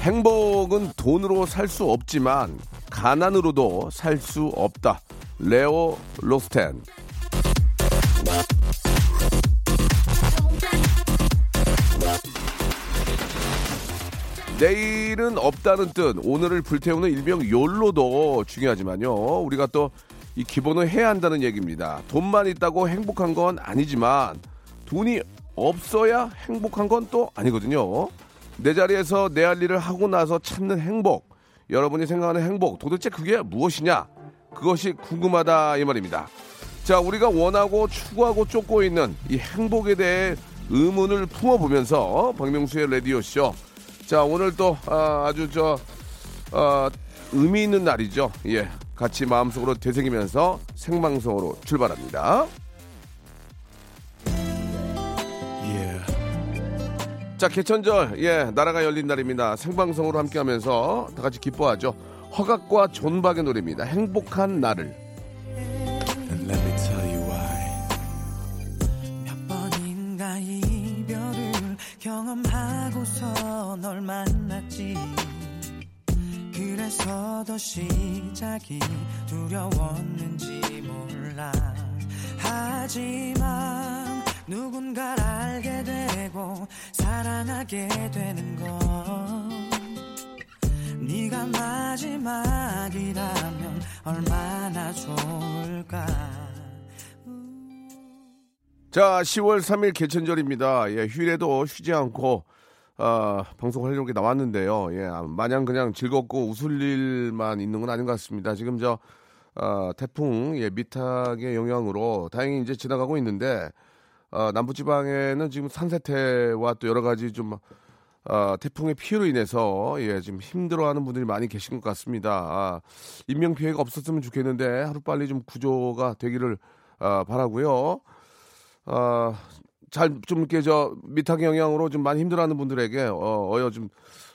행복은 돈으로 살 수 없지만 가난으로도 살 수 없다 레오 로스텐 내일은 없다는 뜻, 오늘을 불태우는 일명 욜로도 중요하지만요. 우리가 또 이 기본을 해야 한다는 얘기입니다. 돈만 있다고 행복한 건 아니지만 돈이 없어야 행복한 건 또 아니거든요. 내 자리에서 내 할 일을 하고 나서 찾는 행복. 여러분이 생각하는 행복, 도대체 그게 무엇이냐? 그것이 궁금하다 이 말입니다. 자, 우리가 원하고 추구하고 쫓고 있는 이 행복에 대해 의문을 품어보면서 박명수의 라디오 쇼. 자, 오늘 또 아, 아주 저 아, 의미 있는 날이죠. 예, 같이 마음속으로 되새기면서 생방송으로 출발합니다. 자, 개천절, 예, 나라가 열린 날입니다. 생방송으로 함께 하면서 다 같이 기뻐하죠. 허각과 존박의 노래입니다. 행복한 날을. 몇 번인가 이별을 경험하고서 널 만났지 그래서 더 시작이 두려웠는지 몰라 하지만 누군가를 알게 되고 사랑하게 되는 건 네가 마지막이라면 얼마나 좋을까 자, 10월 3일 개천절입니다. 예, 휴일에도 쉬지 않고, 어, 방송하려고 이렇게 나왔는데요. 예, 마냥 그냥 즐겁고 웃을 일만 있는 건 아닌 것 같습니다. 지금 저, 어, 태풍, 예, 미탁의 영향으로 다행히 이제 지나가고 있는데, 어, 남부지방에는 지금 산세태와 또 여러 가지 좀, 어, 태풍의 피해로 인해서, 예, 지금 힘들어하는 분들이 많이 계신 것 같습니다. 아, 인명 피해가 없었으면 좋겠는데, 하루 빨리 좀 구조가 되기를, 어, 바라고요 어, 잘좀 이렇게 저 미탁의 영향으로 좀 많이 힘들어하는 분들에게 어, 어여 좀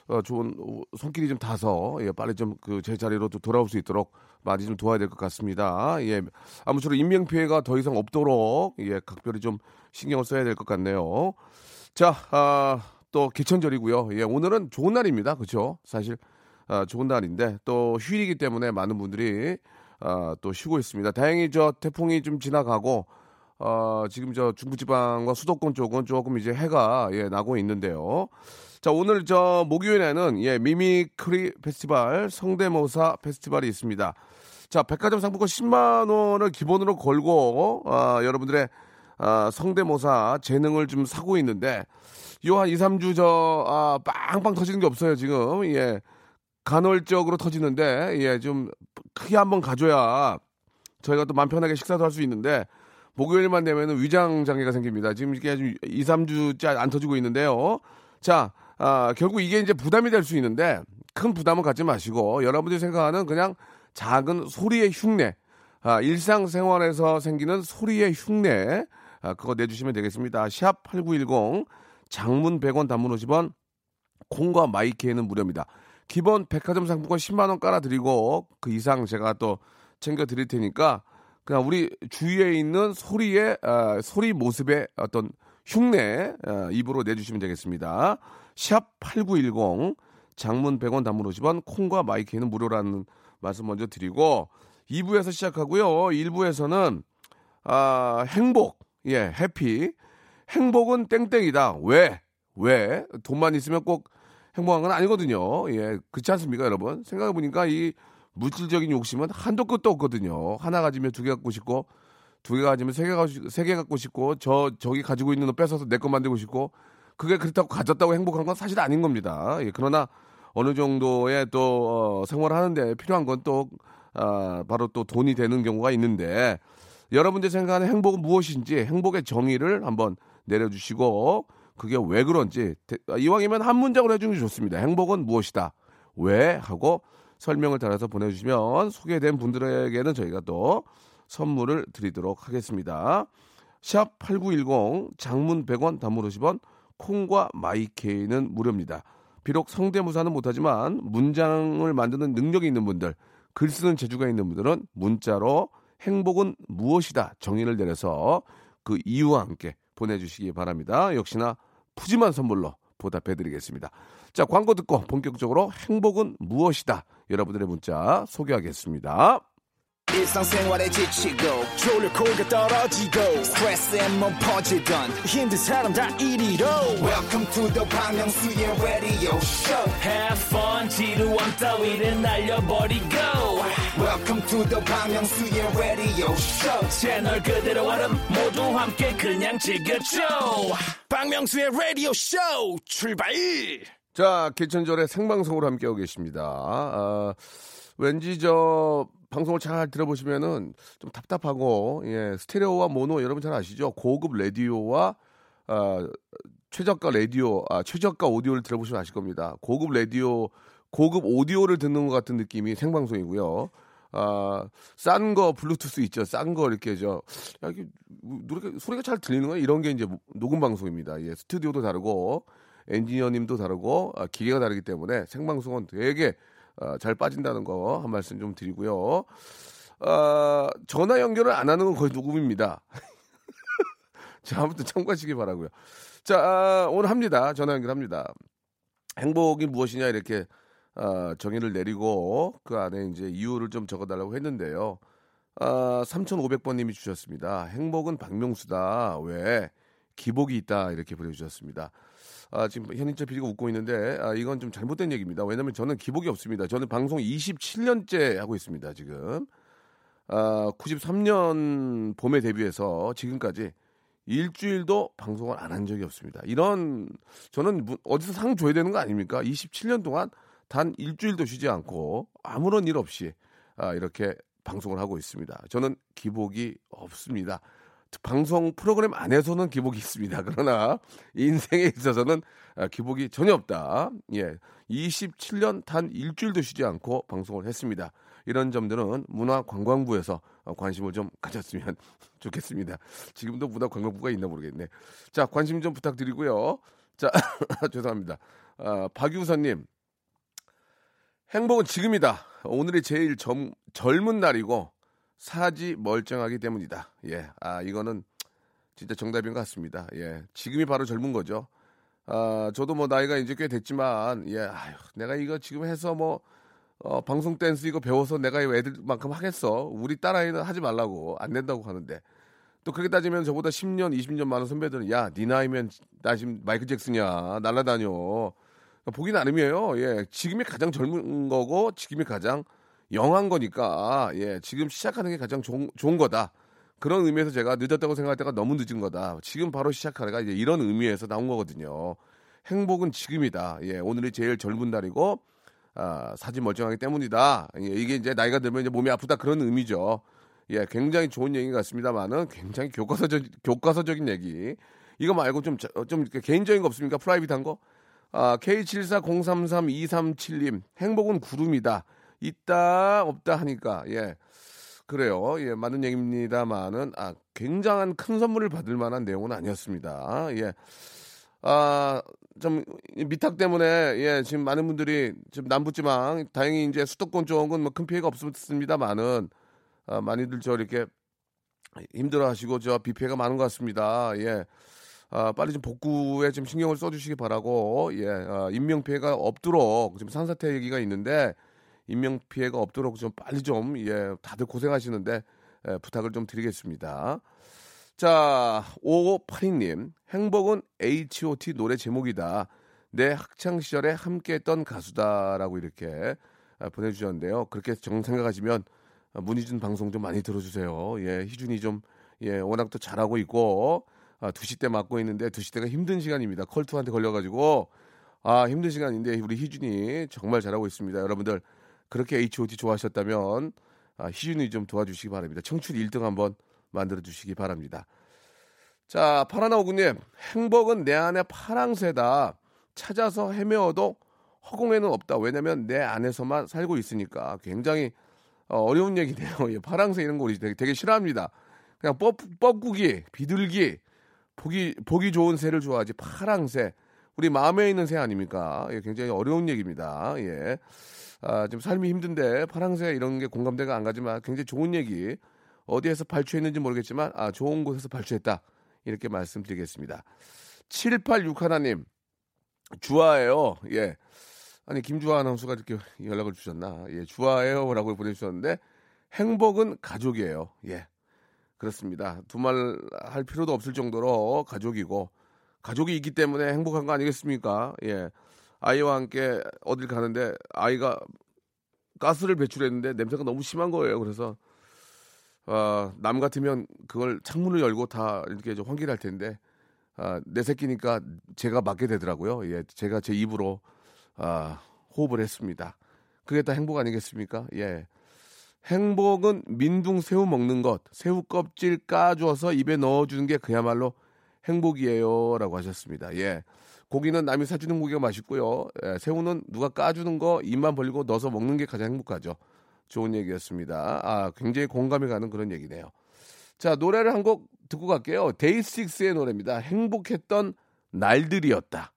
어, 좋은 손길이 좀 닿아서 예, 빨리 좀 그 제 자리로 또 돌아올 수 있도록 많이 좀 도와야 될 것 같습니다. 예, 아무쪼록 인명 피해가 더 이상 없도록 예, 각별히 좀 신경을 써야 될 것 같네요. 자, 아, 또 개천절이고요. 예, 오늘은 좋은 날입니다. 그렇죠? 사실 아, 좋은 날인데 또 휴일이기 때문에 많은 분들이 아, 또 쉬고 있습니다. 다행히 저 태풍이 좀 지나가고 어, 지금 저 중부지방과 수도권 쪽은 조금 이제 해가 예, 나고 있는데요. 자, 오늘 저 목요일에는 예, mimicry 페스티벌 성대모사 페스티벌이 있습니다. 자, 백화점 상품권 10만 원을 기본으로 걸고 어, 여러분들의 아, 성대모사 재능을 좀 사고 있는데 요 한 2, 3주 저 아, 빵빵 터지는 게 없어요, 지금. 예. 간헐적으로 터지는데 예, 좀 크게 한번 가줘야 저희가 또 마음 편하게 식사도 할 수 있는데 목요일만 되면은 위장 장애가 생깁니다. 지금 이게 좀 2, 3주째 안 터지고 있는데요. 자, 아, 결국 이게 이제 부담이 될 수 있는데 큰 부담은 갖지 마시고 여러분들이 생각하는 그냥 작은 소리의 흉내, 아, 일상생활에서 생기는 소리의 흉내, 아, 그거 내주시면 되겠습니다. 샵 8910, 장문 100원, 단문 50원, 콩과 마이케이는 무료입니다. 기본 백화점 상품권 10만 원 깔아드리고 그 이상 제가 또 챙겨 드릴 테니까 그냥 우리 주위에 있는 소리의 아, 소리 모습의 어떤 흉내 아, 입으로 내주시면 되겠습니다. 샵 8910 장문 100원 단문 50원 콩과 마이크는 무료라는 말씀 먼저 드리고 2부에서 시작하고요. 1부에서는 아, 행복 예 해피 행복은 땡땡이다. 왜? 왜? 돈만 있으면 꼭 행복한 건 아니거든요. 예, 그렇지 않습니까, 여러분? 생각해 보니까 이 물질적인 욕심은 한도 끝도 없거든요. 하나 가지면 두 개 갖고 싶고, 두 개 가지면 세개 가지고 세개 갖고 싶고, 저 저기 가지고 있는 거 뺏어서 내 거 만들고 싶고, 그게 그렇다고 가졌다고 행복한 건 사실 아닌 겁니다. 예, 그러나 어느 정도의 또 어, 생활을 하는데 필요한 건 또 아, 바로 또 돈이 되는 경우가 있는데 여러분들 생각하는 행복은 무엇인지 행복의 정의를 한번 내려주시고 그게 왜 그런지 대- 아, 이왕이면 한 문장으로 해주는 게 좋습니다. 행복은 무엇이다. 왜 하고 설명을 달아서 보내주시면 소개된 분들에게는 저희가 또 선물을 드리도록 하겠습니다. 샵 8910 장문 100원 단문 50원 콩과 마이케이는 무료입니다. 비록 성대모사는 못하지만 문장을 만드는 능력이 있는 분들 글 쓰는 재주가 있는 분들은 문자로 행복은 무엇이다 정의를 내려서 그 이유와 함께 보내주시기 바랍니다. 역시나 푸짐한 선물로 보답해드리겠습니다. 자 광고 듣고 본격적으로 행복은 무엇이다 여러분들의 문자 소개하겠습니다. 지치고, 떨어지고, 퍼지던, welcome to the Bang Myung-soo's radio show Have fun 지루함 따위를 날려버리고 welcome to the Myung-soo's radio show 채널 그대로 얼음 모두 함께 그냥 즐겨줘 박명수의 라디오 쇼 출발 자, 개천절에 생방송으로 함께하고 계십니다. 아, 왠지 저 방송을 잘 들어보시면은 좀 답답하고 예, 스테레오와 모노 여러분 잘 아시죠? 고급 라디오와 아, 최저가 라디오, 아, 최저가 오디오를 들어보시면 아실 겁니다. 고급 라디오, 고급 오디오를 듣는 것 같은 느낌이 생방송이고요. 아, 싼 거 블루투스 있죠. 싼 거 이렇게 저 야, 이게 노래가 소리가 잘 들리는 거야? 이런 게 이제 녹음 방송입니다. 예, 스튜디오도 다르고 엔지니어님도 다르고 아, 기계가 다르기 때문에 생방송은 되게 아, 잘 빠진다는 거 한 말씀 좀 드리고요. 아, 전화 연결을 안 하는 건 거의 녹음입니다. 자, 아무튼 참고하시기 바라고요. 자, 아, 오늘 합니다. 전화 연결합니다. 행복이 무엇이냐 이렇게 아, 정의를 내리고 그 안에 이제 이유를 좀 적어달라고 했는데요. 아, 3,500번님이 주셨습니다. 행복은 박명수다. 왜? 기복이 있다. 이렇게 보내주셨습니다. 아, 지금 현인철 PD가 웃고 있는데 아, 이건 좀 잘못된 얘기입니다. 왜냐하면 저는 기복이 없습니다. 저는 방송 27년째 하고 있습니다. 지금 아, 93년 봄에 데뷔해서 지금까지 일주일도 방송을 안 한 적이 없습니다. 이런 저는 무- 어디서 상 줘야 되는 거 아닙니까? 27년 동안 단 일주일도 쉬지 않고 아무런 일 없이 아, 이렇게 방송을 하고 있습니다. 저는 기복이 없습니다. 방송 프로그램 안에서는 기복이 있습니다. 그러나 인생에 있어서는 아, 기복이 전혀 없다. 예. 27년 단 일주일도 쉬지 않고 방송을 했습니다. 이런 점들은 문화관광부에서 어, 관심을 좀 가졌으면 좋겠습니다. 지금도 문화관광부가 있나 모르겠네. 자, 관심 좀 부탁드리고요. 자, 죄송합니다. 아, 박유선님, 행복은 지금이다. 오늘이 제일 젊, 젊은 날이고 사지 멀쩡하기 때문이다. 예, 아 이거는 진짜 정답인 것 같습니다. 예, 지금이 바로 젊은 거죠. 아 저도 뭐 나이가 이제 꽤 됐지만 예, 아휴, 내가 이거 지금 해서 뭐 어, 방송 댄스 이거 배워서 내가 이거 애들만큼 하겠어. 우리 딸아이는 하지 말라고 안 된다고 하는데 또 그렇게 따지면 저보다 10년, 20년 많은 선배들은 야, 네 나이면 나 지금 마이클 잭슨이야. 날라다녀. 보기 나름이에요. 예, 지금이 가장 젊은 거고 지금이 가장 영한 거니까 예, 지금 시작하는 게 가장 좋은, 좋은 거다. 그런 의미에서 제가 늦었다고 생각할 때가 너무 늦은 거다. 지금 바로 시작하래가 이제 이런 의미에서 나온 거거든요. 행복은 지금이다. 예, 오늘이 제일 젊은 날이고 아, 사지 멀쩡하기 때문이다. 예, 이게 이제 나이가 들면 이제 몸이 아프다 그런 의미죠. 예, 굉장히 좋은 얘기 같습니다만은 굉장히 교과서적 교과서적인 얘기. 이거 말고 좀좀 개인적인 거 없습니까? 프라이빗한 거? 아, K74033237님, 행복은 구름이다. 있다, 없다 하니까, 예. 그래요. 예, 맞는 얘기입니다만은, 아, 굉장한 큰 선물을 받을 만한 내용은 아니었습니다. 예. 아, 좀, 미탁 때문에, 예, 지금 많은 분들이, 지금 남부 지방, 다행히 이제 수도권 쪽은 뭐 큰 피해가 없었습니다만은, 아, 많이들 저 이렇게 힘들어 하시고, 저 비 피해가 많은 것 같습니다. 예. 아, 빨리 좀 복구에 좀 신경을 써주시기 바라고, 예, 아, 인명 피해가 없도록 지금 산사태 얘기가 있는데 인명 피해가 없도록 좀 빨리 좀, 예, 다들 고생하시는데 예, 부탁을 좀 드리겠습니다. 자, 5582님, 행복은 H.O.T 노래 제목이다. 내 학창 시절에 함께했던 가수다라고 이렇게 아, 보내주셨는데요. 그렇게 정 생각하시면 아, 문희준 방송 좀 많이 들어주세요. 예, 희준이 좀 예, 워낙 또 잘하고 있고 아, 2시 때 맡고 있는데 2시 때가 힘든 시간입니다. 컬투한테 걸려가지고 아 힘든 시간인데 우리 희준이 정말 잘하고 있습니다. 여러분들 그렇게 H.O.T 좋아하셨다면 아, 희준이 좀 도와주시기 바랍니다. 청춘 1등 한번 만들어 주시기 바랍니다. 자, 파라나오구님, 행복은 내 안에 파랑새다. 찾아서 헤매어도 허공에는 없다. 왜냐면 내 안에서만 살고 있으니까. 굉장히 어, 어려운 얘기네요. 예, 파랑새 이런 거 우리 되게, 되게 싫어합니다. 그냥 뻐, 뻐꾸기, 비둘기, 보기, 보기 좋은 새를 좋아하지. 파랑새. 우리 마음에 있는 새 아닙니까? 예, 굉장히 어려운 얘기입니다. 예. 아, 좀 삶이 힘든데 파랑새 이런 게 공감대가 안 가지만 굉장히 좋은 얘기. 어디에서 발주했는지 모르겠지만 아, 좋은 곳에서 발주했다. 이렇게 말씀드리겠습니다. 786 하나님. 주아예요. 예. 아니 김주아 아나운서가 이렇게 연락을 주셨나? 예, 주아예요라고 보내주셨는데 행복은 가족이에요. 예, 그렇습니다. 두말 할 필요도 없을 정도로 가족이고 가족이 있기 때문에 행복한 거 아니겠습니까? 예, 아이와 함께 어딜 가는데 아이가 가스를 배출했는데 냄새가 너무 심한 거예요. 그래서 어, 남 같으면 그걸 창문을 열고 다 이렇게 좀 환기할 텐데 아, 내 새끼니까 제가 맡게 되더라고요. 예, 제가 제 입으로 아, 호흡을 했습니다. 그게 다 행복 아니겠습니까? 예. 행복은 민둥 새우 먹는 것, 새우 껍질 까줘서 입에 넣어주는 게 그야말로 행복이에요. 라고 하셨습니다. 예. 고기는 남이 사주는 고기가 맛있고요. 예, 새우는 누가 까주는 거 입만 벌리고 넣어서 먹는 게 가장 행복하죠. 좋은 얘기였습니다. 아, 굉장히 공감이 가는 그런 얘기네요. 자, 노래를 한 곡 듣고 갈게요. 데이식스의 노래입니다. 행복했던 날들이었다.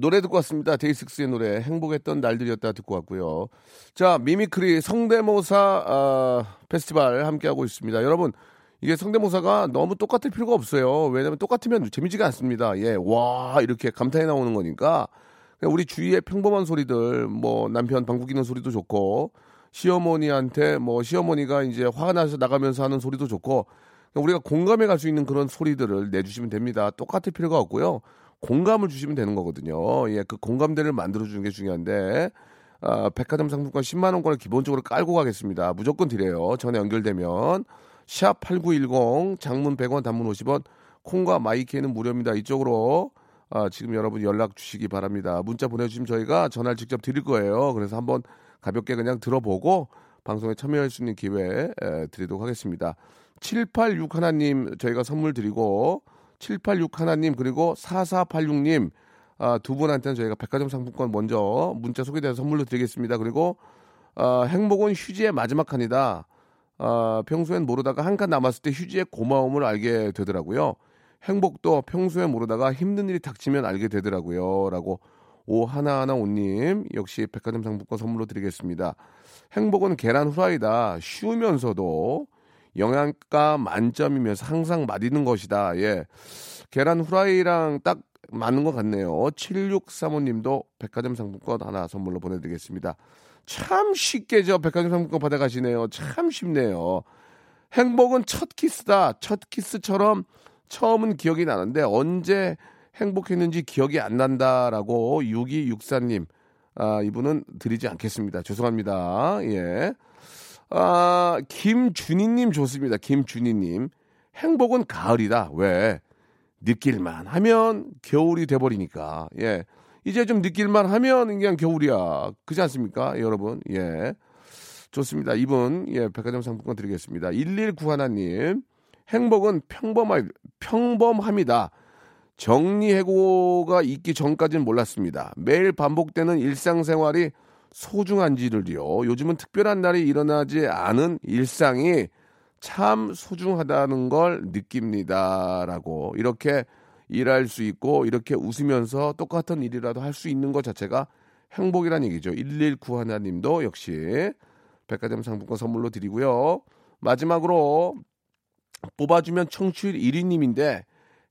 노래 듣고 왔습니다. 데이식스의 노래 행복했던 날들이었다 듣고 왔고요. 자 mimicry 성대모사 아, 페스티벌 함께 하고 있습니다. 여러분 이게 성대모사가 너무 똑같을 필요가 없어요. 왜냐하면 똑같으면 재미지가 않습니다. 예, 와 이렇게 감탄이 나오는 거니까 우리 주위의 평범한 소리들 뭐 남편 방구 끼는 소리도 좋고 시어머니한테 뭐 시어머니가 이제 화가 나서 나가면서 하는 소리도 좋고 우리가 공감해 갈 수 있는 그런 소리들을 내주시면 됩니다. 똑같을 필요가 없고요. 공감을 주시면 되는 거거든요. 예, 그 공감대를 만들어 주는 게 중요한데, 아, 백화점 상품권 10만 원권을 기본적으로 깔고 가겠습니다. 무조건 드려요. 전에 연결되면. 샵 8910, 장문 100원, 단문 50원, 콩과 마이키에는 무료입니다. 이쪽으로, 아, 지금 여러분 연락 주시기 바랍니다. 문자 보내주시면 저희가 전화를 직접 드릴 거예요. 그래서 한번 가볍게 그냥 들어보고 방송에 참여할 수 있는 기회 에, 드리도록 하겠습니다. 786 하나님 저희가 선물 드리고 786 하나님 그리고 4486님 아, 두 분한테는 저희가 백화점 상품권 먼저 문자 소개돼서 선물로 드리겠습니다. 그리고 아, 행복은 휴지의 마지막 칸이다. 아, 평소엔 모르다가 한 칸 남았을 때 휴지의 고마움을 알게 되더라고요. 행복도 평소에 모르다가 힘든 일이 닥치면 알게 되더라고요. 라고 오 하나하나 오님 역시 백화점 상품권 선물로 드리겠습니다. 행복은 계란 후라이다. 쉬우면서도 영양가 만점이면서 항상 맛있는 것이다. 예. 계란 후라이랑 딱 맞는 것 같네요. 7635님도 백화점 상품권 하나 선물로 보내드리겠습니다. 참 쉽게 저 백화점 상품권 받아가시네요. 참 쉽네요. 행복은 첫 키스다. 첫 키스처럼 처음은 기억이 나는데 언제 행복했는지 기억이 안 난다라고 6264님. 아, 이분은 드리지 않겠습니다. 죄송합니다. 예. 아, 김준희님 좋습니다. 김준희님. 행복은 가을이다. 왜? 느낄만 하면 겨울이 돼버리니까. 예. 이제 좀 느낄만 하면 그냥 겨울이야. 그렇지 않습니까? 여러분. 예. 좋습니다. 이분, 예, 백화점 상품권 드리겠습니다. 1191님. 행복은 평범함, 평범함이다. 정리해고가 있기 전까지는 몰랐습니다. 매일 반복되는 일상생활이 소중한지를요. 요즘은 특별한 날이 일어나지 않은 일상이 참 소중하다는 걸 느낍니다라고 이렇게 일할 수 있고 이렇게 웃으면서 똑같은 일이라도 할 수 있는 것 자체가 행복이란 얘기죠. 119 하나님도 역시 백화점 상품권 선물로 드리고요. 마지막으로 뽑아주면 청취율 1위님인데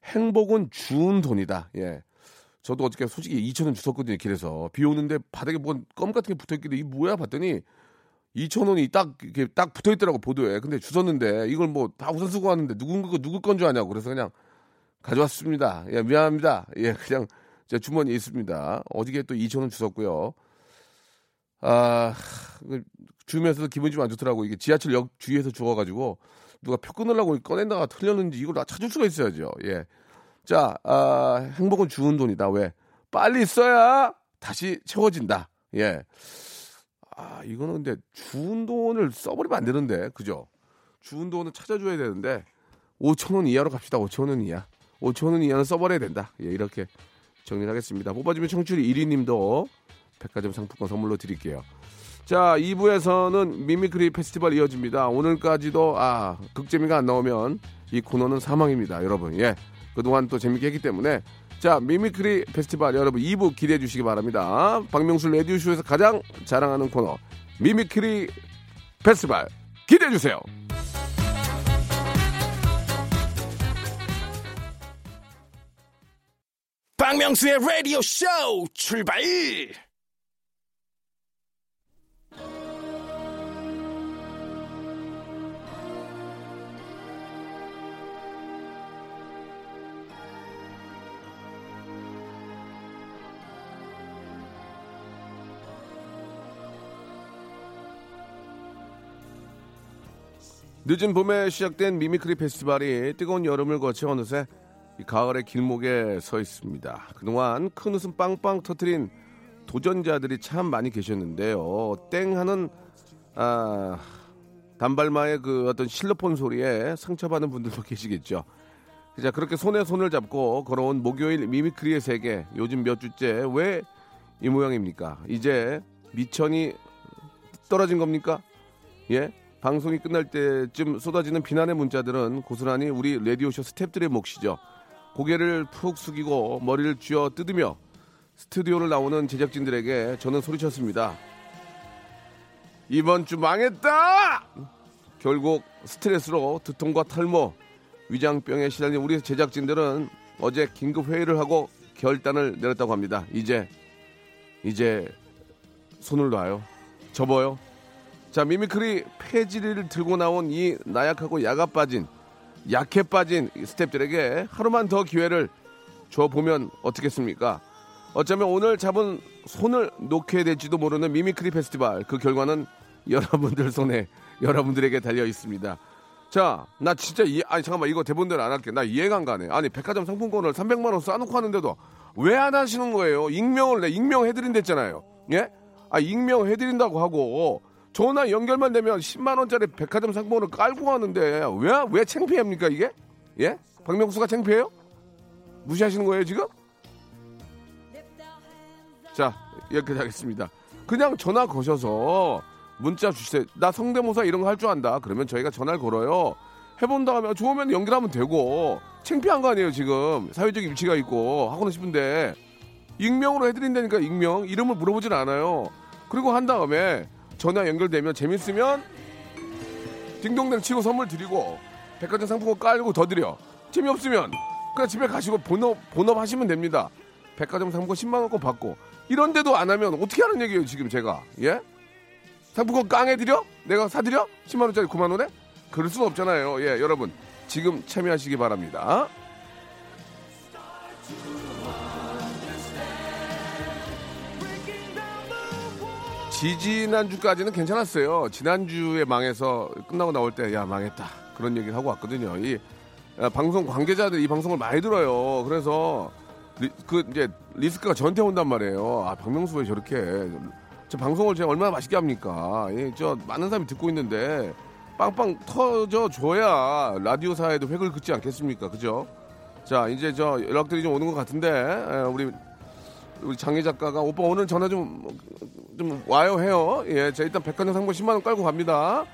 행복은 주운 돈이다. 예. 저도 어저께 솔직히 2천 원 주웠거든요 길에서 비 오는데 바닥에 뭔 껌 같은 게 붙어 있길래 이 뭐야 봤더니 2천 원이 딱 이렇게 딱 붙어 있더라고 보도에 근데 주웠는데 이걸 뭐 다 우선 쓰고 왔는데 누군 거 누구 건 줄 아냐고 그래서 그냥 가져왔습니다. 예 미안합니다. 예 그냥 제 주머니에 있습니다. 어저께 또 2천 원 주웠고요. 아그 주면서도 기분이 좀 안 좋더라고 이게 지하철역 주위에서 주워가지고 누가 표 끊으려고 꺼낸다가 틀렸는지 이걸 다 찾을 수가 있어야죠. 예. 자, 아, 행복은 주운 돈이다. 왜? 빨리 써야 다시 채워진다. 예. 아, 이거는 근데 주운 돈을 써버리면 안 되는데, 그죠? 주운 돈은 찾아줘야 되는데, 5천 원 이하로 갑시다. 5천 원 이하. 5천 원 이하는 써버려야 된다. 예, 이렇게 정리를 하겠습니다. 뽑아주면 청취율 1위 님도 백화점 상품권 선물로 드릴게요. 자, 2부에서는 미미크리 페스티벌 이어집니다. 오늘까지도, 아, 극재미가 안 나오면 이 코너는 사망입니다. 여러분, 예. 그동안 또 재밌게 했기 때문에. 자, 미미크리 페스티벌 여러분 2부 기대해 주시기 바랍니다. 박명수 라디오쇼에서 가장 자랑하는 코너, 미미크리 페스티벌 기대해 주세요. 박명수의 라디오 쇼 출발! 늦은 봄에 시작된 미미크리 페스티벌이 뜨거운 여름을 거쳐 어느새 이 가을의 길목에 서 있습니다. 그동안 큰 웃음 빵빵 터트린 도전자들이 참 많이 계셨는데요. 땡 하는 아, 단발마의 그 어떤 실로폰 소리에 상처받은 분들도 계시겠죠. 자 그렇게 손에 손을 잡고 걸어온 목요일 미미크리의 세계 요즘 몇 주째 왜 이 모양입니까? 이제 미천이 떨어진 겁니까? 예? 방송이 끝날 때쯤 쏟아지는 비난의 문자들은 고스란히 우리 라디오쇼 스탭들의 몫이죠. 고개를 푹 숙이고 머리를 쥐어 뜯으며 스튜디오를 나오는 제작진들에게 저는 소리쳤습니다. 이번 주 망했다! 결국 스트레스로 두통과 탈모, 위장병에 시달린 우리 제작진들은 어제 긴급 회의를 하고 결단을 내렸다고 합니다. 이제, 이제 손을 놔요. 접어요. 자, 미미크리 페스티벌을 들고 나온 이 나약하고 야가 빠진, 약해 빠진 스탭들에게 하루만 더 기회를 줘보면 어떻겠습니까? 어쩌면 오늘 잡은 손을 놓게 될지도 모르는 미미크리 페스티벌 그 결과는 여러분들 손에 여러분들에게 달려 있습니다. 자, 나 진짜 이 아니 잠깐만 이거 대본대로 안 할게. 나 이해가 안 가네. 아니 백화점 상품권을 300만 원 쏴놓고 하는데도 왜 안 하시는 거예요? 익명을 내 익명해드린댔잖아요. 예? 아 익명해드린다고 하고 전화 연결만 되면 10만 원짜리 백화점 상품권을 깔고 하는데 왜 왜 창피합니까 이게? 예? 박명수가 창피해요? 무시하시는 거예요 지금? 자 여기까지 하겠습니다. 그냥 전화 거셔서 문자 주세요. 나 성대모사 이런 거 할 줄 안다. 그러면 저희가 전화를 걸어요. 해본다 하면 좋으면 연결하면 되고 창피한 거 아니에요 지금 사회적 위치가 있고 하고는 싶은데 익명으로 해드린다니까 익명 이름을 물어보진 않아요. 그리고 한 다음에 전화 연결되면 재밌으면 딩동댕 치고 선물 드리고 백화점 상품권 깔고 더 드려. 재미없으면 그냥 집에 가시고 본업 본업 하시면 됩니다. 백화점 상품권 10만 원권 받고 이런데도 안 하면 어떻게 하는 얘기예요 지금 제가 예? 상품권 깡해 드려? 내가 사 드려? 10만 원짜리 9만 원에? 그럴 수는 없잖아요. 예, 여러분 지금 참여하시기 바랍니다. 지지난주까지는 괜찮았어요. 지난주에 망해서 끝나고 나올 때, 야, 망했다. 그런 얘기를 하고 왔거든요. 이 아, 방송 관계자들 이 방송을 많이 들어요. 그래서 리, 그 이제 리스크가 저한테 온단 말이에요. 아, 박명수 왜 저렇게 저 방송을 제가 얼마나 맛있게 합니까? 예, 저 많은 사람이 듣고 있는데 빵빵 터져 줘야 라디오사에도 획을 긋지 않겠습니까? 그죠? 자, 이제 저 연락들이 좀 오는 것 같은데 에, 우리 우리 장혜 작가가 오빠 오늘 전화 좀 좀 와요 해요. 예, 자 일단 백화점 상품 10만 원 깔고 갑니다.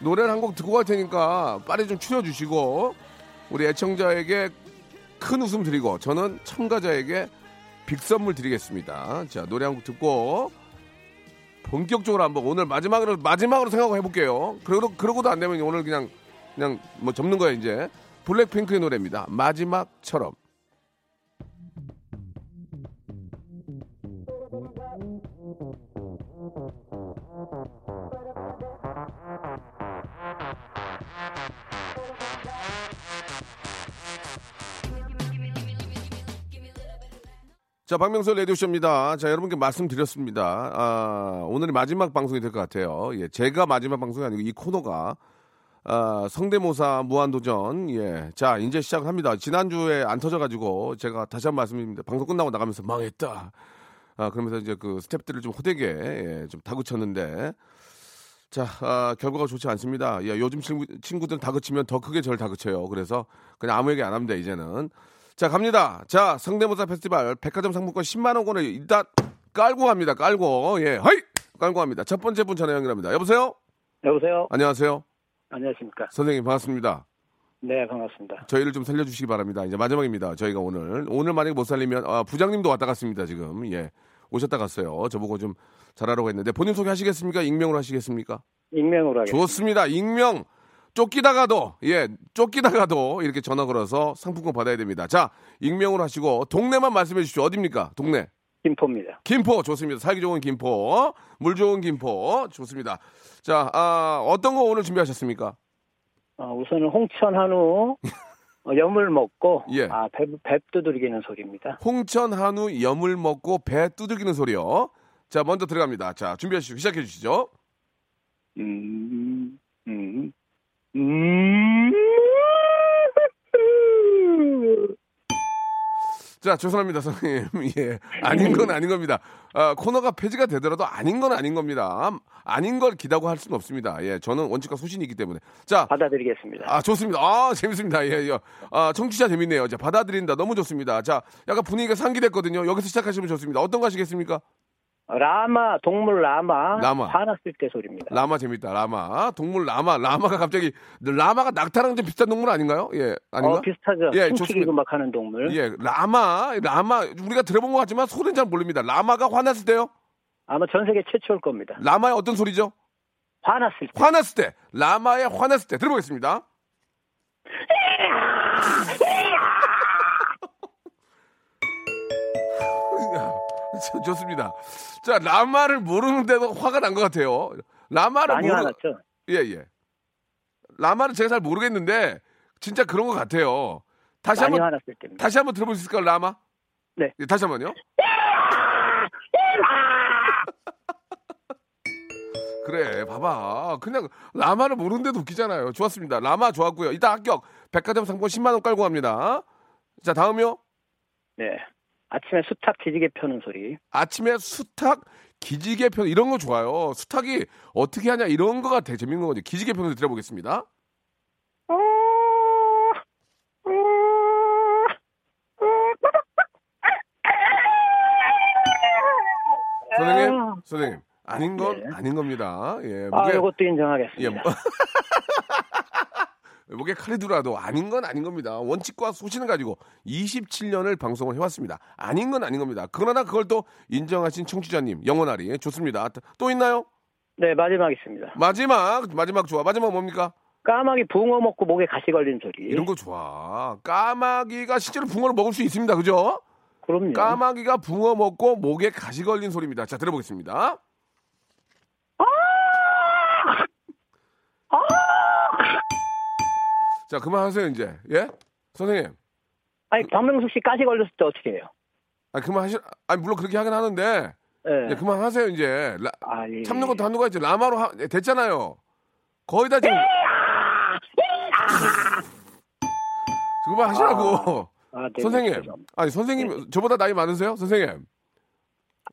노래를 한 곡 듣고 갈 테니까 빨리 좀 추려주시고 우리 애청자에게 큰 웃음 드리고 저는 참가자에게 빅 선물 드리겠습니다. 자 노래 한 곡 듣고 본격적으로 한번 오늘 마지막으로 마지막으로 생각을 해볼게요. 그러고 그러고도 안 되면 오늘 그냥 그냥 뭐 접는 거야 이제 블랙핑크의 노래입니다. 마지막처럼. 자, 박명수 레디오쇼입니다. 자, 여러분께 말씀드렸습니다. 아, 오늘이 마지막 방송이 될 것 같아요. 예, 제가 마지막 방송이 아니고 이 코너가 아, 성대모사 무한도전. 예. 자, 이제 시작합니다. 지난주에 안 터져가지고 제가 다시 한번 말씀드립니다. 방송 끝나고 나가면서 망했다. 아, 그러면서 이제 그 스탭들을 좀 호되게 예, 좀 다그쳤는데 자, 아, 결과가 좋지 않습니다. 예, 요즘 친구, 친구들 다그치면 더 크게 절 다그쳐요. 그래서 그냥 아무 얘기 안 합니다, 이제는. 자, 갑니다. 자, 성대모사 페스티벌 백화점 상품권 10만원권을 일단 깔고 갑니다. 깔고. 예, 하이! 깔고 갑니다. 첫 번째 분 전화 연결합니다. 여보세요? 여보세요? 안녕하세요? 안녕하십니까? 선생님, 반갑습니다. 네, 반갑습니다. 저희를 좀 살려주시기 바랍니다. 이제 마지막입니다. 저희가 오늘. 오늘 만약에 못 살리면, 아, 부장님도 왔다 갔습니다, 지금. 예. 오셨다 갔어요. 저보고 좀 잘하라고 했는데, 본인 소개 하시겠습니까? 익명으로 하시겠습니까? 익명으로 하겠습니다. 좋습니다. 익명. 쫓기다가도, 예, 쫓기다가도 이렇게 전화 걸어서 상품권 받아야 됩니다. 자, 익명으로 하시고, 동네만 말씀해 주십시오. 어딥니까? 동네. 김포입니다. 김포 좋습니다. 살기 좋은 김포, 물 좋은 김포 좋습니다. 자, 아, 어떤 거 오늘 준비하셨습니까? 어, 우선은 홍천 한우 어, 염을 먹고 예. 아, 배, 배 두드리기는 소리입니다. 홍천 한우 염을 먹고 배 두들기는 소리요. 자, 먼저 들어갑니다. 자, 준비하시고 시작해 주시죠. 음, 음, 음. 자, 죄송합니다, 선생님. 예. 아닌 건 아닌 겁니다. 아, 코너가 폐지가 되더라도 아닌 건 아닌 겁니다. 아닌 걸 기다고 할 수는 없습니다. 예. 저는 원칙과 소신이 있기 때문에. 자, 받아드리겠습니다. 아, 좋습니다. 아, 재밌습니다. 예, 예. 아, 청취자 재밌네요. 자, 받아들인다. 너무 좋습니다. 자, 약간 분위기가 상기됐거든요. 여기서 시작하시면 좋습니다. 어떤 거 하시겠습니까? 라마, 동물 라마, 라마. 화났을 때 소리입니다. 라마 재밌다. 라마. 동물 라마. 라마가 갑자기 라마가 낙타랑 좀 비슷한 동물 아닌가요? 예. 아닌가? 어, 비슷하죠. 예, 좋습니다. 막 하는 동물. 예. 라마. 라마. 우리가 들어본 것 같지만 소리는 잘 모릅니다. 라마가 화났을 때요? 아마 전 세계 최초일 겁니다. 라마의 어떤 소리죠? 화났을 때. 화났을 때. 라마의 화났을 때. 들어보겠습니다. 좋- 좋습니다. 자, 라마를 모르는데도 화가 난 것 같아요. 라마를 많이 모르 화났죠. 예, 예. 라마를 제가 잘 모르겠는데 진짜 그런 것 같아요. 다시 많이 한번 화났을. 다시 한번 들어볼 수 있을까요, 라마? 네. 예, 다시 한번요. 그래, 봐봐. 그냥 라마를 모르는데도 웃기잖아요. 좋았습니다. 라마 좋았고요. 이따 합격. 백화점 상품 10만 원 깔고 갑니다. 자, 다음이요. 네. 아침에 수탉 기지개 펴는 소리. 아침에 수탉 기지개 편 이런 거 좋아요. 수탉이 어떻게 하냐 이런 거가 되게 재밌는 거지. 기지개 편을 들어보겠습니다. 선생님, 선생님 아닌 건 네. 아닌 겁니다. 예, 아, 목에 이것도 인정하겠습니다. 예, 뭐- 목에 칼이 들어와도 아닌 건 아닌 겁니다. 원칙과 소신을 가지고 27년을 방송을 해왔습니다. 아닌 건 아닌 겁니다. 그러나 그걸 또 인정하신 청취자님 영원하리 좋습니다. 또 있나요? 네, 마지막 있습니다. 마지막 마지막 좋아. 마지막 뭡니까? 까마귀 붕어 먹고 목에 가시 걸린 소리. 이런 거 좋아. 까마귀가 실제로 붕어를 먹을 수 있습니다. 그죠? 그럼요. 까마귀가 붕어 먹고 목에 가시 걸린 소리입니다. 자, 들어보겠습니다. 자, 그만하세요, 이제. 예? 선생님. 아니, 박명수 씨 가시 걸렸을 때 어떻게 해요? 아, 그만하시, 아니, 물론 그렇게 하긴 하는데. 예. 예, 그만하세요, 이제. 라- 아, 예. 참는 것도 한누가 있지. 라마로 하, 예, 됐잖아요. 거의 다 지금. 그만 하시라고. 아, 네, 선생님. 아니, 선생님, 저보다 나이 많으세요? 선생님.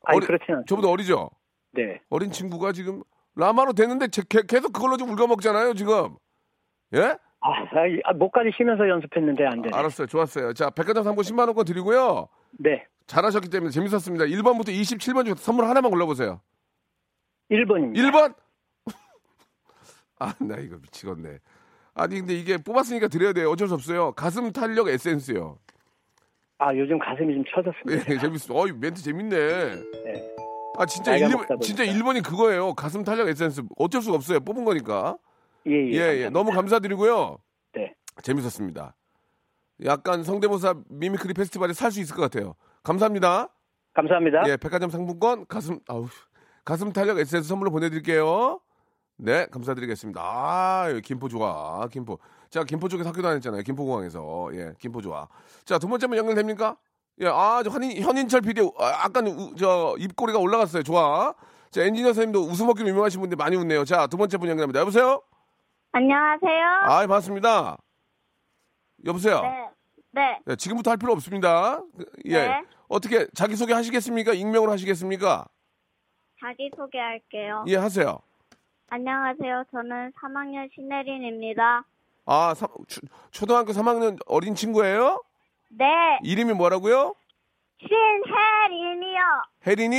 아니, 어리- 그렇진 않습니다. 저보다 어리죠? 네. 어린 친구가 지금 라마로 됐는데 제- 개- 계속 그걸로 좀 울거먹잖아요, 지금. 예? 아, 아, 아, 목까지 쉬면서 연습했는데 안 되네. 알았어요. 좋았어요. 자, 백화점 상품 10만 원권 드리고요. 네. 잘하셨기 때문에 재밌었습니다. 1번부터 27번 중에 선물 하나만 골라보세요. 1번입니다. 1번? 아, 나 이거 미치겠네. 아니, 근데 이게 뽑았으니까 드려야 돼요. 어쩔 수 없어요. 가슴 탄력 에센스요. 아, 요즘 가슴이 좀 예, 쳐졌습니다. 재밌어. 어이, 멘트 재밌네. 네. 아, 진짜 나이가 1, 먹다 보니까. 진짜 1번이 그거예요. 가슴 탄력 에센스. 어쩔 수가 없어요. 뽑은 거니까. 예, 예. 예, 예. 너무 감사드리고요. 네. 재밌었습니다. 약간 성대모사 미미크리 페스티벌에 살 수 있을 것 같아요. 감사합니다. 감사합니다. 예, 백화점 상품권 가슴 아우 가슴 탄력 에센스 선물로 보내드릴게요. 네, 감사드리겠습니다. 아, 김포 좋아. 김포. 제가 김포 쪽에서 학교 다녔잖아요. 김포공항에서. 예, 김포 좋아. 자, 두 번째 분 연결됩니까? 예, 아, 저 현인, 현인철 PD, 아, 약간, 우- 저, 입꼬리가 올라갔어요. 좋아. 자, 엔지니어 선생님도 웃음 먹기로 유명하신 분인데 많이 웃네요. 자, 두 번째 분 연결합니다. 여보세요? 안녕하세요. 아, 예, 반갑습니다. 여보세요? 네. 네. 네, 지금부터 할 필요 없습니다. 예. 네. 어떻게, 자기 소개 하시겠습니까? 익명으로 하시겠습니까? 자기 소개할게요. 예, 하세요. 안녕하세요. 저는 3학년 신혜린입니다. 아, 삼- 초, 초등학교 3학년 어린 친구예요? 네. 이름이 뭐라고요? 신혜린이요. 혜린이.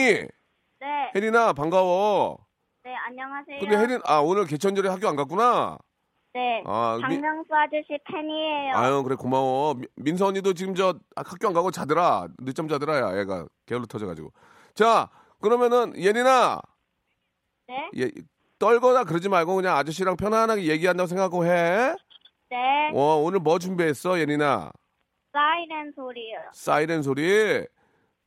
네. 혜린아, 반가워. 네, 안녕하세요. 근데 혜린, 아, 오늘 개천절에 학교 안 갔구나? 네. 아, 미- 박명수 아저씨 팬이에요. 아유, 그래, 고마워. 미- 민서 언니도 지금 저 학교 안 가고 자더라. 늦잠 자더라, 야, 얘가. 게을러 터져가지고. 자, 그러면은, 예린아. 네. 예, 떨거나 그러지 말고 그냥 아저씨랑 편안하게 얘기한다고 생각하고 해. 네. 어, 오늘 뭐 준비했어, 예린아? 사이렌 소리요. 사이렌 소리.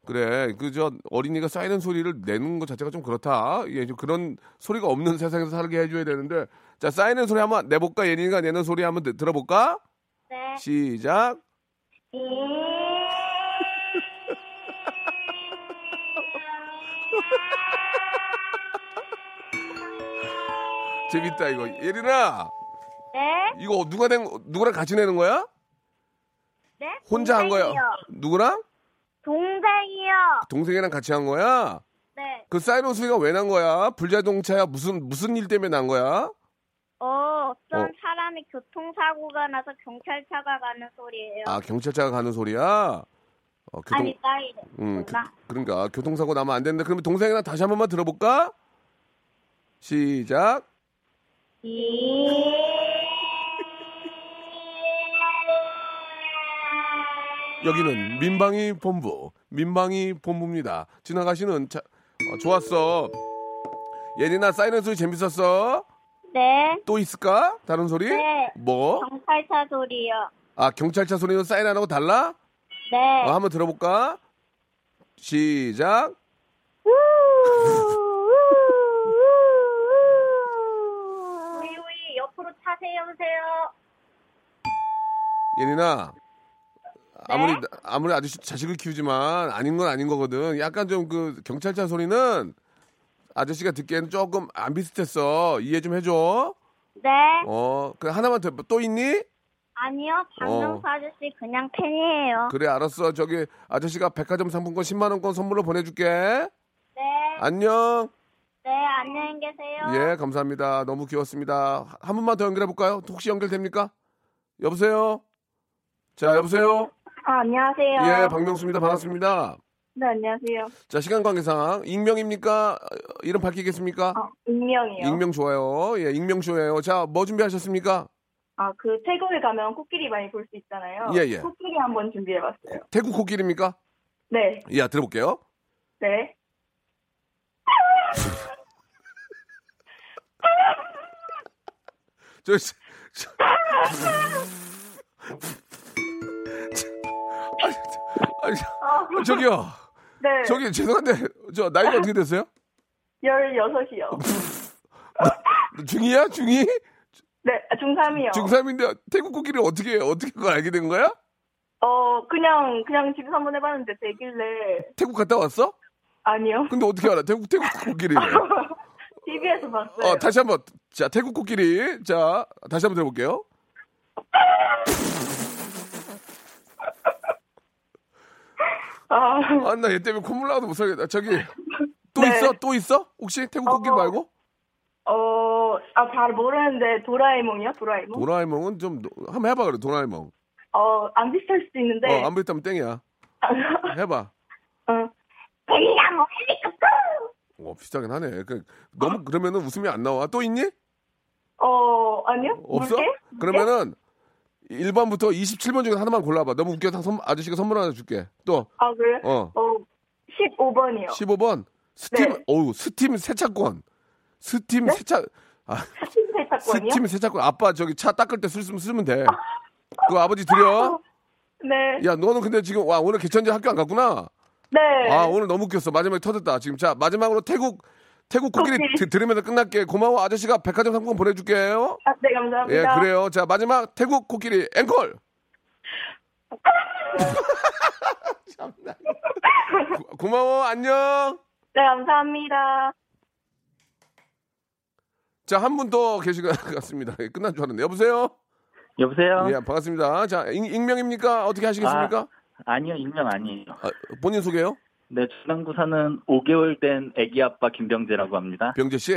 그래, 그 저 어린이가 사이렌 소리를 내는 것 자체가 좀 그렇다. 예, 좀 그런 소리가 없는 세상에서 살게 해줘야 되는데, 자 사이렌 소리 한번 내볼까? 예린이가 내는 소리 한번 드- 들어볼까? 네. 시작. 재밌다 이거. 예린아, 네. 이거 누가 낸 누구랑 같이 내는 거야? 네. 혼자 한 거야? 동생이요. 누구랑? 동생이요. 동생이랑 같이 한 거야? 네. 그 사이렌 소리가 왜 난 거야? 불자동차야? 무슨 무슨 일 때문에 난 거야? 어, 어떤 어. 사람이 교통사고가 나서 경찰차가 가는 소리예요. 아 경찰차가 가는 소리야? 어, 교통, 아니, 사이렌. 음, 그, 나. 그러니까 교통사고 나면 안 되는데 그러면 동생이랑 다시 한 번만 들어볼까? 시작. 여기는 민방위 본부, 민방위 본부입니다. 지나가시는 차, 어, 좋았어. 예린아 사이렌 소리 재밌었어? 네. 또 있을까? 다른 소리? 네. 뭐? 경찰차 소리요. 아 경찰차 소리는 사이렌하고 달라? 네. 어, 한번 들어볼까? 시작. 우이 우이 옆으로 차 세우세요. 예린아. 네? 아무리 아무리 아저씨 자식을 키우지만 아닌 건 아닌 거거든. 약간 좀 그 경찰차 소리는 아저씨가 듣기에는 조금 안 비슷했어. 이해 좀 해줘. 네. 어, 그 하나만 더 또 있니? 아니요. 박명수 아저씨 그냥 팬이에요. 어. 그래 알았어. 저기 아저씨가 백화점 상품권 10만 원권 선물로 보내줄게. 네. 안녕. 네. 안녕히 계세요. 예, 감사합니다. 너무 귀여웠습니다. 한 번만 더 연결해 볼까요? 혹시 연결됩니까? 여보세요. 자, 여보세요. 아, 안녕하세요. 예, 박명수입니다. 반갑습니다. 네, 안녕하세요. 자, 시간 관계상 익명입니까? 어, 이름 밝히겠습니까? 어, 익명이요. 익명 좋아요. 예, 익명쇼예요. 자, 뭐 준비하셨습니까? 아, 그 태국에 가면 코끼리 많이 볼 수 있잖아요. 예, 예. 코끼리 한번 준비해봤어요. 태국 코끼리입니까? 네. 예, 들어볼게요. 네. 저, 저, 저, 아니, 저기요. 네. 저기 죄송한데 저 나이가 어떻게 되세요? 16이요. 중이야? 중이? 네, 중3이요. 중3인데 태국 코끼리 어떻게 어떻게 그걸 알게 된 거야? 어, 그냥, 그냥 집에서 한번 해 봤는데 되길래. 태국 갔다 왔어? 아니요. 근데 어떻게 알아? 태국 태국 코끼리. TV에서 봤어요. 어, 다시 한번. 자, 태국 코끼리. 자, 다시 한번 들어볼게요. 아, 아, 나 얘 때문에 콧물 나와도 못 살겠다. 저기, 또 네. 있어? 또 있어? 혹시 태국 코끼리 어. 말고? 어, 아, 잘 모르는데, 도라에몽이요? 도라에몽? 도라에몽은 좀, 노- 한번 해봐, 그래, 도라에몽. 어, 안 비슷할 수도 있는데. 어, 안 비슷하면 땡이야. 해봐. 어. 대나무 헬리콥터! 어, 비슷하긴 하네. 그, 너무, 그러면은 웃음이 안 나와. 또 있니? 어, 아니요? 없어? 물개? 그러면은, 1번부터 27번 중에 하나만 골라봐. 너무 웃겨서 선- 아저씨가 선물 하나 줄게. 또, 아, 그래요? 어, 어, 15번이요. 15번. 스팀, 네. 어우, 스팀 세차권. 스팀 세차, 아, 세탁권이요? 스팀 세차권. 아빠 저기 차 닦을 때 쓰면, 쓰면 돼. 그거 아버지 드려. 네. 야, 너는 근데 지금, 와, 오늘 개천절이라 학교 안 갔구나? 네. 아, 오늘 너무 웃겼어. 마지막에 터졌다. 지금 자, 마지막으로 태국, 태국 코끼리. 드- 들으면서 끝날게. 고마워. 아저씨가 백화점 상품 보내줄게요. 아, 네, 감사합니다. 예, 그래요. 자, 마지막 태국 코끼리 앵콜. 참나. 고- 고마워. 안녕. 네, 감사합니다. 자, 한 분 더 계신 것 같습니다. 예, 끝난 줄 알았는데. 여보세요? 여보세요? 예, 반갑습니다. 자, 익, 익명입니까? 어떻게 하시겠습니까? 아 니요, 익명 아니에요. 아, 본인 소개요? 네, 중랑구 사는 5개월 된 아기 아빠 김병재라고 합니다. 병재 씨.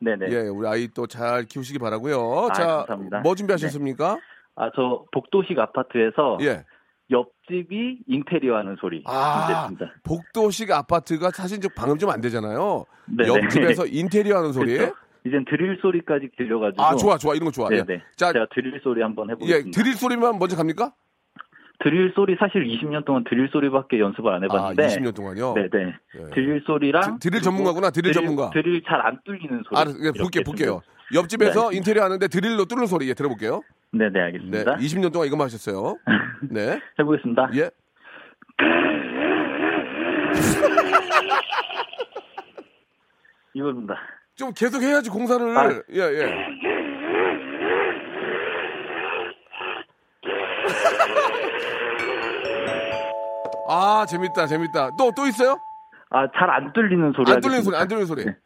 네네. 예, 우리 아이 또 잘 키우시기 바라고요. 아, 자, 감사합니다. 뭐 준비하셨습니까? 아, 저 복도식 아파트에서 예. 옆집이 인테리어 하는 소리. 아, 준비했습니다. 복도식 아파트가 사실 좀 방음 좀 안 되잖아요. 네네. 옆집에서 인테리어 하는 소리. 그렇죠? 이젠 드릴 소리까지 들려가지고. 아, 좋아, 좋아. 이런 거 좋아. 예. 네네. 자, 제가 드릴 소리 한번 예, 해보겠습니다. 드릴 소리만 먼저 갑니까? 드릴 소리 사실 20년 동안 드릴 소리밖에 연습을 안 아, 해봤는데. 20년 동안요. 네네. 예. 드릴 소리랑. 드- 드릴 전문가구나, 드릴 전문가. 드릴 잘 안 뚫리는 소리. 아, 예, 볼게, 이렇게 볼게요. 준비- 옆집에서 네. 인테리어 하는데 드릴로 뚫는 소리, 예, 들어볼게요. 네네, 네, 알겠습니다. 20년 동안 이것만 하셨어요. 네. 해보겠습니다. 예. 이겁니다. 좀 계속 해야지 공사를. 아. 예, 예. 아, 재밌다, 재밌다. 또, 또 있어요? 아, 잘 안 뚫리는 소리. 안 뚫리는 소리. 안 뚫리는 소리. 네.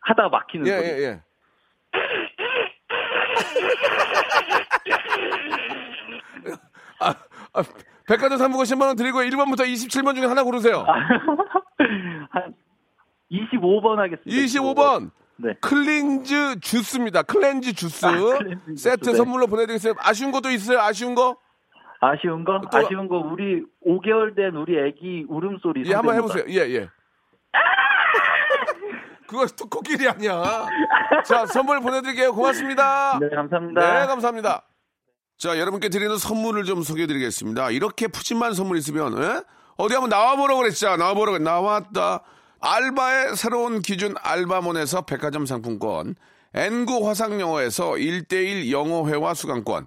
하다가 막히는 예, 소리. 예, 예. 아, 아, 백화점 상품권 10만원 드리고 1번부터 27번 중에 하나 고르세요. 한 25번 하겠습니다. 25번. 네. cleanse 주스입니다. cleanse 주스. 아, cleanse 세트 주스, 네. 선물로 보내드리겠습니다. 아쉬운 것도 있어요? 아쉬운 거? 아쉬운 거? 또- 아쉬운 거 우리 5개월 된 우리 애기 울음소리. 예, 한번. 해보세요. 예, 예. 그거 또 코끼리 아니야. 자, 선물 보내드릴게요. 고맙습니다. 네, 감사합니다. 네, 감사합니다. 자, 여러분께 드리는 선물을 좀 소개해드리겠습니다. 이렇게 푸짐한 선물 있으면, 예? 어디 한번 나와보라고 그랬죠? 나와보라고 나왔다. 알바의 새로운 기준 알바몬에서 백화점 상품권, N구 화상영어에서 1대1 영어회화 수강권,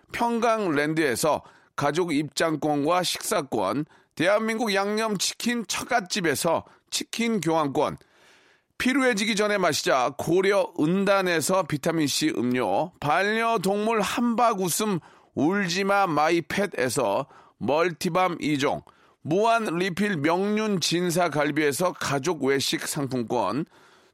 평강랜드에서 가족 입장권과 식사권, 대한민국 양념치킨 처갓집에서 치킨 교환권, 피로해지기 전에 마시자 고려 은단에서 비타민C 음료, 반려동물 한박 웃음 울지마 마이팻에서 멀티밤 2종, 무한 리필 명륜 진사 갈비에서 가족 외식 상품권,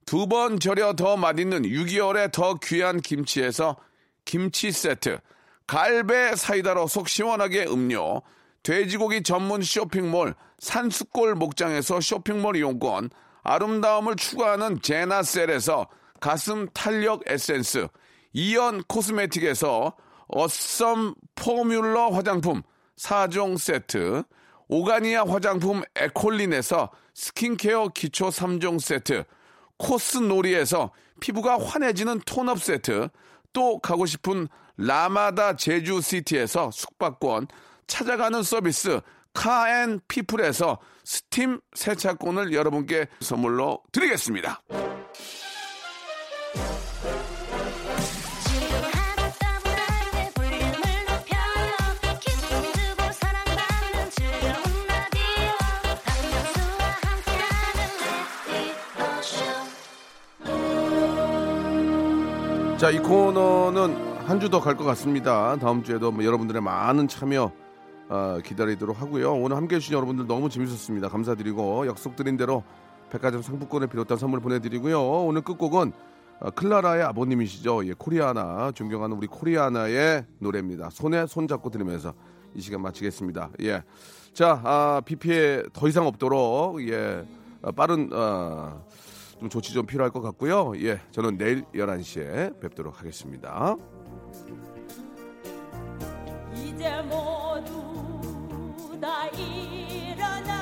두 번 절여 더 맛있는 6개월에 더 귀한 김치에서 김치 세트, 갈배 사이다로 속 시원하게 음료, 돼지고기 전문 쇼핑몰 산수골 목장에서 쇼핑몰 이용권, 아름다움을 추구하는 제나셀에서 가슴 탄력 에센스, 이연 코스메틱에서 어썸 포뮬러 화장품 4종 세트, 오가니아 화장품 에콜린에서 스킨케어 기초 3종 세트, 코스놀이에서 피부가 환해지는 tone-up 세트, 또 가고 싶은 라마다 제주시티에서 숙박권, 찾아가는 서비스 카앤 피플에서 스팀 세차권을 여러분께 선물로 드리겠습니다. 자, 이 코너는 한 주 더 갈 것 같습니다. 다음 주에도 뭐 여러분들의 많은 참여 어, 기다리도록 하고요. 오늘 함께 해 주신 여러분들 너무 재밌었습니다. 감사드리고 약속드린 대로 백화점 상품권을 비롯한 선물 보내드리고요. 오늘 끝곡은 어, 클라라의 아버님이시죠. 예, 코리아나 존경하는 우리 코리아나의 노래입니다. 손에 손 잡고 들으면서 이 시간 마치겠습니다. 예, 자, 아, 비 피해 더 이상 없도록 예, 어, 빠른 어, 좀 조치 좀 필요할 것 같고요. 예, 저는 내일 11시에 뵙도록 하겠습니다. 이제 모두 다 일어나